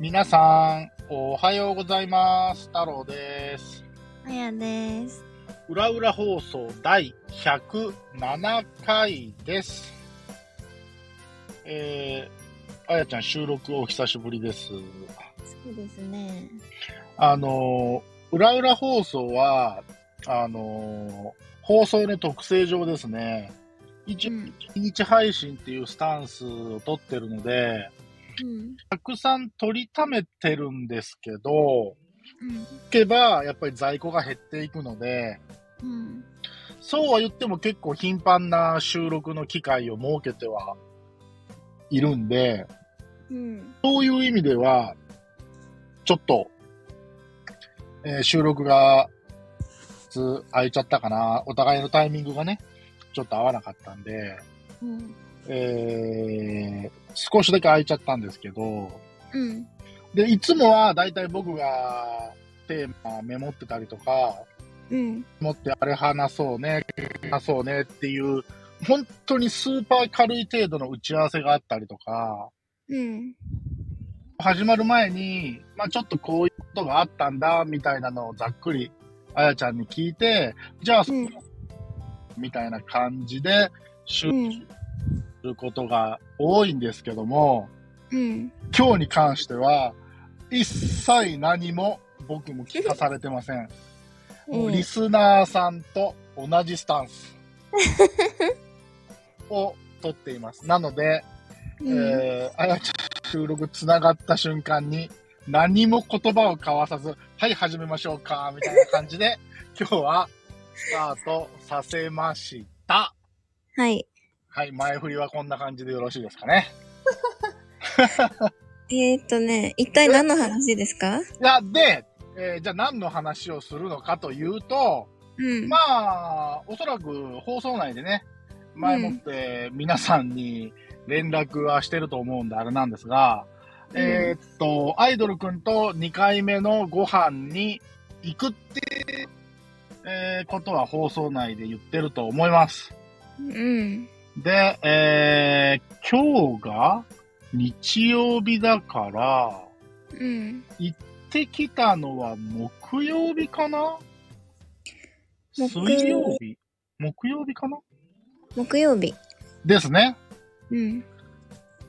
皆さん、おはようございます。太郎です。あやです。裏裏放送第107回です。えー、あやちゃん収録お久しぶりです。そうですね。あのー、裏裏放送は、あのー放送の特性上ですね、一うん。日配信っていうスタンスを取ってるので、うん。たくさん取りためてるんですけど、うん。いけば、やっぱり在庫が減っていくので、うん。そうは言っても結構頻繁な収録の機会を設けてはいるんで、うん。そういう意味では、ちょっと、えー収録が、つ空いちゃったかな。お互いのタイミングがね、ちょっと合わなかったんで、うん。えー少しだけ空いちゃったんですけど、うん。で、いつもはだいたい僕がテーマメモってたりとか、うん。持ってあれ話そうね、話そうねっていう、本当にスーパー軽い程度の打ち合わせがあったりとか、うん。始まる前に、まあちょっとこういうことがあったんだ、みたいなのをざっくり、あやちゃんに聞いて、じゃあ、うんみたいな感じで、収録ることが多いんですけども、うん。今日に関しては、一切何も僕も聞かされてません。も うリスナーさんと同じスタンス を取っています。なので、うん。えー、あやちゃん収録つながった瞬間に何も言葉を交わさず、はい、始めましょうか、みたいな感じで、今日はスタートさせました。はい。はい、前振りはこんな感じでよろしいですかね。えーっとね、一体何の話ですか？いや、で、えーじゃあ何の話をするのかというと、うん。まあ、おそらく放送内でね、前もって皆さんに連絡はしてると思うんであれなんですが、うんえーっと、アイドルくんと2回目のご飯に行くって、えーことは放送内で言ってると思います。うん。で、えー今日が日曜日だから、うん。行ってきたのは木曜日かな？木水曜日木曜日かな？木曜日。ですね。うん。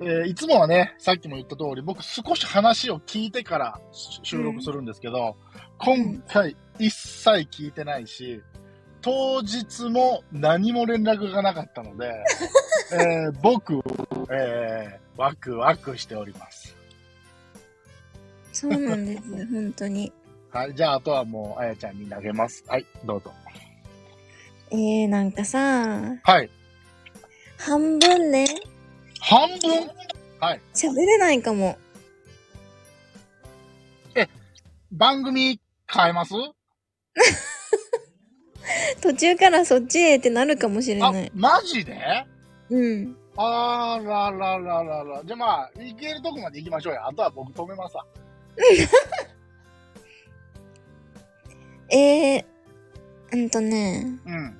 えーいつもはね、さっきも言った通り、僕少し話を聞いてからし収録するんですけど、今回一切聞いてないし、当日も何も連絡がなかったので、えー僕、えーワクワクしております。そうなんです。本当に。はい、じゃああとはもう、あやちゃんに投げます。はい、どうぞ。えー、なんかさ、はい。半分ね、半分？はい。喋れないかも。番組変えます？途中からそっちへってなるかもしれあない。、マジで？うん。あららららら。じゃあまあ、行けるとこまで行きましょうよ。あとは僕止めますわ。えー、うんとね、うん。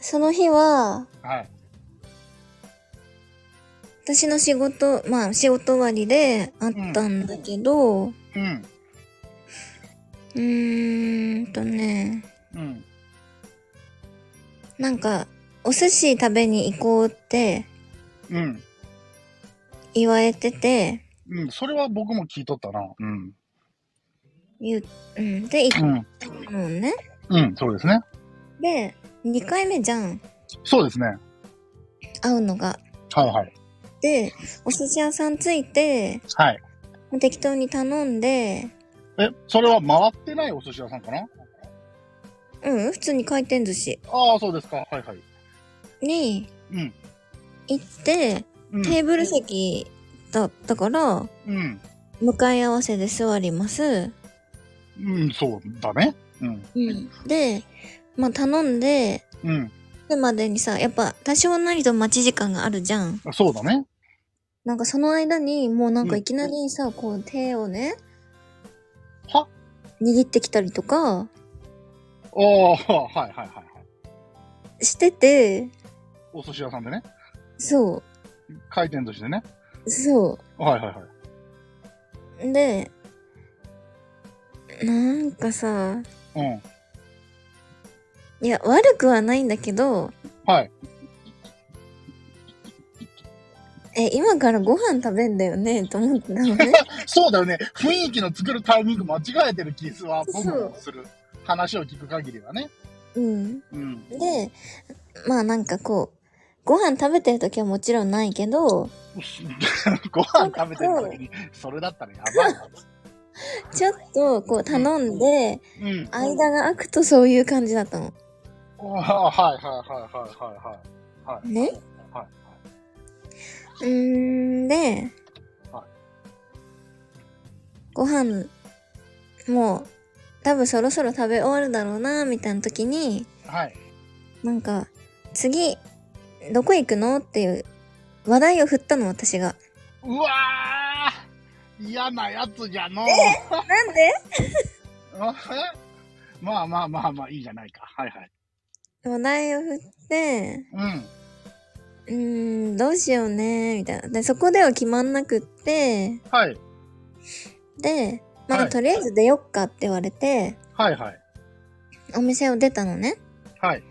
その日は、はい。私の仕事、まあ仕事終わりであったんだけど、ううん。ーんとね、うん。なんか、お寿司食べに行こうってうん。言われてて、うん。それは僕も聞いとったな。うん。言う、うん、で、行うん。ったのね。うん。そうですね。で、2回目じゃん、そうですね。会うのが。はいはい。で、お寿司屋さん着いて、はい。適当に頼んで、え、それは回ってないお寿司屋さんかな？うん、普通に回転寿司ああ、そうですか。はいはい。にうん。行って、うん。テーブル席だったから、うん。向かい合わせで座ります。うん、そうだね。うん。うん。で、まあ頼んで、うん。でまでにさ、やっぱ多少なりと待ち時間があるじゃん。そうだね。なんかその間に、もうなんかうんいきなりさ、こう手をね、は？握ってきたりとかおー、はいはいはいはい。してて、お寿司屋さんでね。そ回転寿司でね。う、そはいはいはい。で、なんかさ、うん。いや、悪くはないんだけど、はい。え、今からご飯食べんだよね？と思ってたのね。そうだよね。雰囲気の作るタイミング間違えてる気は僕もする。話を聞く限りはね。うん。うん。で、まあなんかこう、ご飯食べてる時はもちろんないけど、ご飯食べてる時に、それだったらやばいな。ちょっとこう頼んで、うん。間が空くとそういう感じだったの。あはいはいはいはいはいはい。はい。ね？はい。うーんで、はいご飯、もう、多分そろそろ食べ終わるだろうな、みたいな時に、はい。なんか、次、どこ行くの？っていう話題を振ったの、私が。うわー嫌なやつじゃのう。なんで？あまあまあまあまあ、いいじゃないか。はいはい。話題を振って、うん。うーん、どうしようね、みたいな。で、そこでは決まんなくって、はい。で、とりあえず出よっかって言われて、はいはい。お店を出たのね。はい。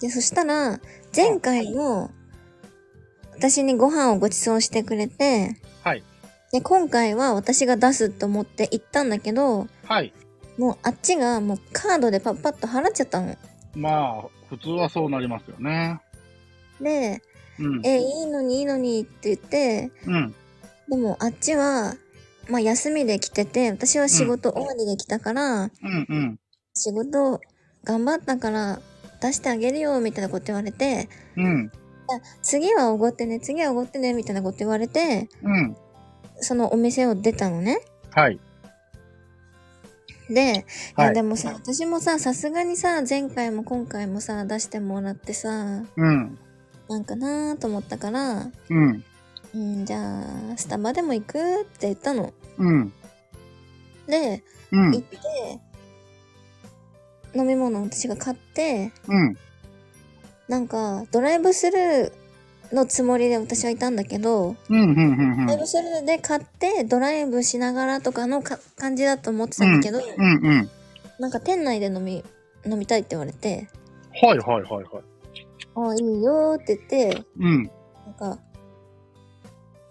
で、そしたら、前回の、私にご飯をご馳走してくれて、はい。で、今回は私が出すと思って行ったんだけど、はい。もうあっちがもうカードでパッパッと払っちゃったの。まあ、普通はそうなりますよね。で、うん。え、いいのにいいのにって言って、うん。でもあっちは、まあ休みで来てて、私は仕事終わりで来たから、うんうん。仕事頑張ったから出してあげるよ、みたいなこと言われて、うん。あ次はおごってね、次はおごってね、みたいなこと言われて、うん。そのお店を出たのね。はい。で、いやはいでもさ、私もさ、さすがにさ、前回も今回もさ、出してもらってさ、うん。なんかなーと思ったから、うん。うん、じゃあ、スタバでも行くって言ったの。うん。で、うん行っ。て、飲み物を私が買って、うん。なんか、ドライブスルーのつもりで私はいたんだけど、うん。うん。うん。ドライブスルーで買って、ドライブしながらとかのか感じだと思ってたんだけど、うん。うん。なんか店内で飲み、飲みたいって言われて、はいはいはいはい。ああ、いいよって言って、うん。なんか、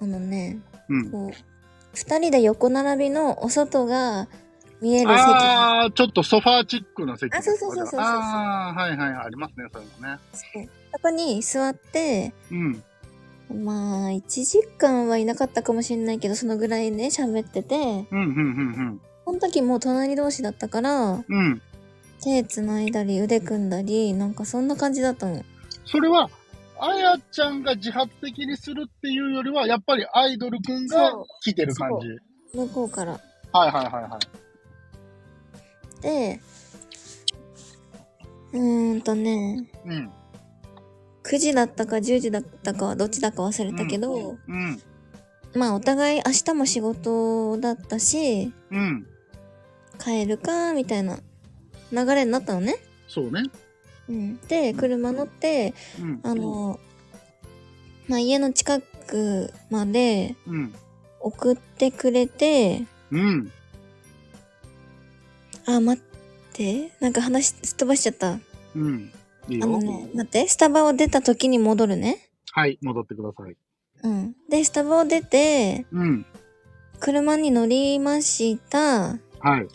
あのね、うん。こう、二人で横並びのお外が見える席。ああ、ちょっとソファーチックな席。あそうそうそうそうああ、はいはいはい。ありますね、そういうのね。そこに座って、うん。まあ、1時間はいなかったかもしれないけど、そのぐらいね、喋ってて、うん、うん、うん、その時もう隣同士だったから、うん。うん。手繋いだり、腕組んだり、なんかそんな感じだったの。それは、あやちゃんが自発的にするっていうよりは、やっぱりアイドルくんが来てる感じ。向こうから。はいはいはいはい。で、うーんとね、うん。9時だったか10時だったかはどっちだか忘れたけど、うん。まあお互い明日も仕事だったし、うん。帰るか、みたいな流れになったのね。そうね。うん。で、車乗って、うん。あの、まあ家の近くまでうん。送ってくれて、うん。あ、待って。なんか話すっ飛ばしちゃった。うん。いいよ。あのね、待って。スタバを出た時に戻るね。はい、戻ってください。うん。で、スタバを出て、うん。車に乗りました。はい。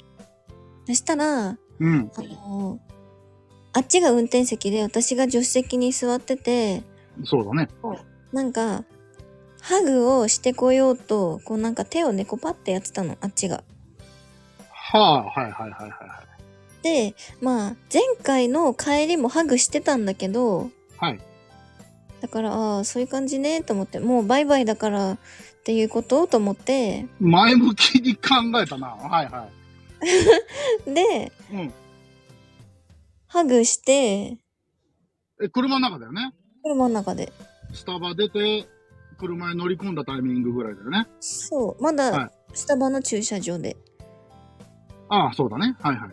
そしたら、うん。あの、あっちが運転席で私が助手席に座ってて、そうだね。なんか、ハグをしてこようと、こうなんか手をね、こうパッてやってたの、あっちが。はあ、はいはいはいはいはい。で、まあ、前回の帰りもハグしてたんだけど、はい。だから、ああ、そういう感じね、と思って、もうバイバイだからっていうこと？と思って、前向きに考えたな。はいは で、い。うん。ハグして、え、車の中だよね。車の中で。スタバ出て、車に乗り込んだタイミングぐらいだよね。そう、まはだ、スタバの駐車場で。ああ、そうだね。はいは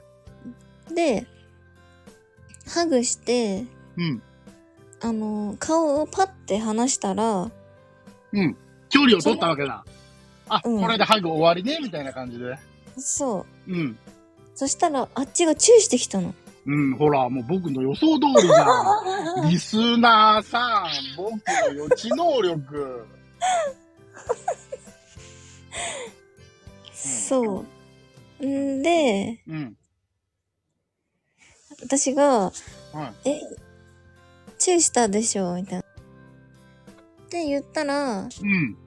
い。で、ハグして、うん。あの、顔をパッて離したら、うん。距離を取ったわけだ。あ、うんこれでハグ終わりね、みたいな感じで。そう。うん。そしたら、あっちがチューしてきたの。うん、ほら、もう僕の予想通りじゃん。リスナーさん、僕の予知能力。そう。んで、うん。私が、はい。え、チューしたでしょみたいな。って言ったら、うん。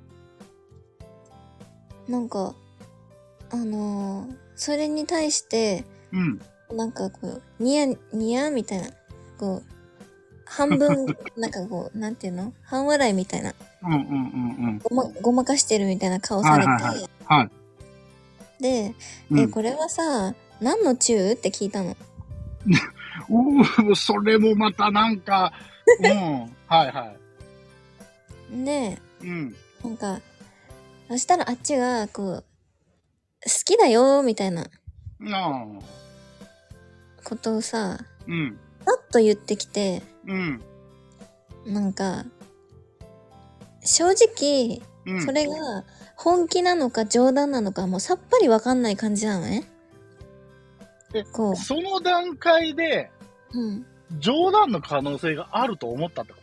なんか、あのーそれに対して、うん。なんかこう、ニヤニヤみたいな、こう、半分、なんかこう、なんていうの？半笑いみたいな。うんうんうんうん。ごま、ごまかしてるみたいな顔されて、はいはいはいはい。で、うん、え、これはさ、何のチューって聞いたの？うーそれもまたなんか、うん。はいはで、い。うん。なんか、そしたらあっちが、こう、好きだよ、みたいなああ。ことをさ、うん。パッと言ってきて、うん。なんか、正直、うん。それが本気なのか冗談なのかもうさっぱりわかんない感じなのね。えこその段階で、う。うん。冗談の可能性があると思ったってこ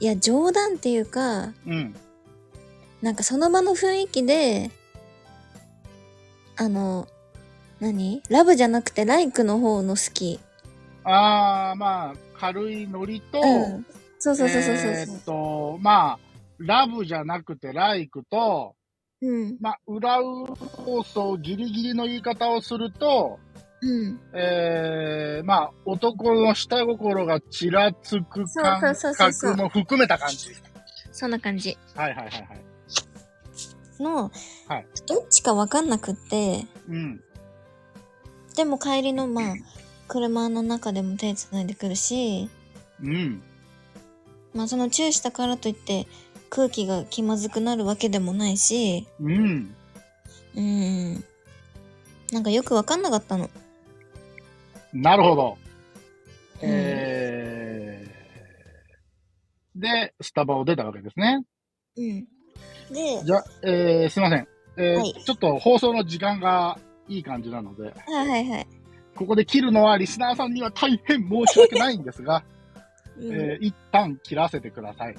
いや、冗談っていうか、とうん。なんかその場の雰囲気で、あの、何？ラブじゃなくてライクの方の好き。ああ、まあ、軽いノリと、うん。そうそうそうそうそう。えーっと、まあ、ラブじゃなくてライクと、うん。まあ、裏放送ギリギリの言い方をすると、うん。えー、まあ、男の下心がちらつく感そうそうそうそう覚も含めた感じ。そんな感じ。はいはいはいはい。の、はいどっちかわかんなくって、うん。でも帰りの、まあ、車の中でも手繋いでくるし、うん。まあそのチューしたからといって空気が気まずくなるわけでもないし、うん。うーん。なんかよくわかんなかったの。なるほど。うんえー、で、スタバを出たわけですね。うん。で、じゃ、えー、すいません。えーはいちょっと放送の時間がいい感じなので、はいはいはい。ここで切るのはリスナーさんには大変申し訳ないんですが、うんえー一旦切らせてください。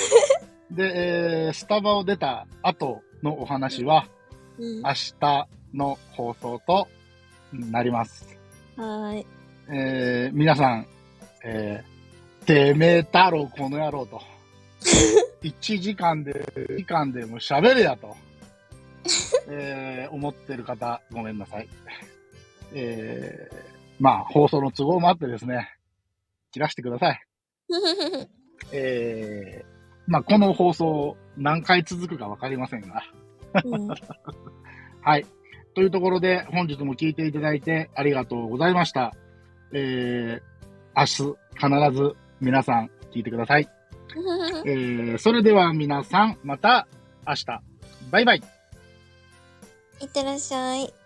で、えースタバを出た後のお話は、うん明日の放送となります。はーい。えー皆さん、えーてめえ太郎この野郎と、1時間で、時間でも喋れやと、えー思ってる方、ごめんなさい。えーまあ、放送の都合もあってですね、切らしてください。えーまあ、この放送何回続くかわかりませんが。うん はい。というところで、本日も聞いていただいてありがとうございました。えー、明日必ず皆さん聞いてください。えー、それでは皆さん、また明日。バイバイ。いってらっしゃい。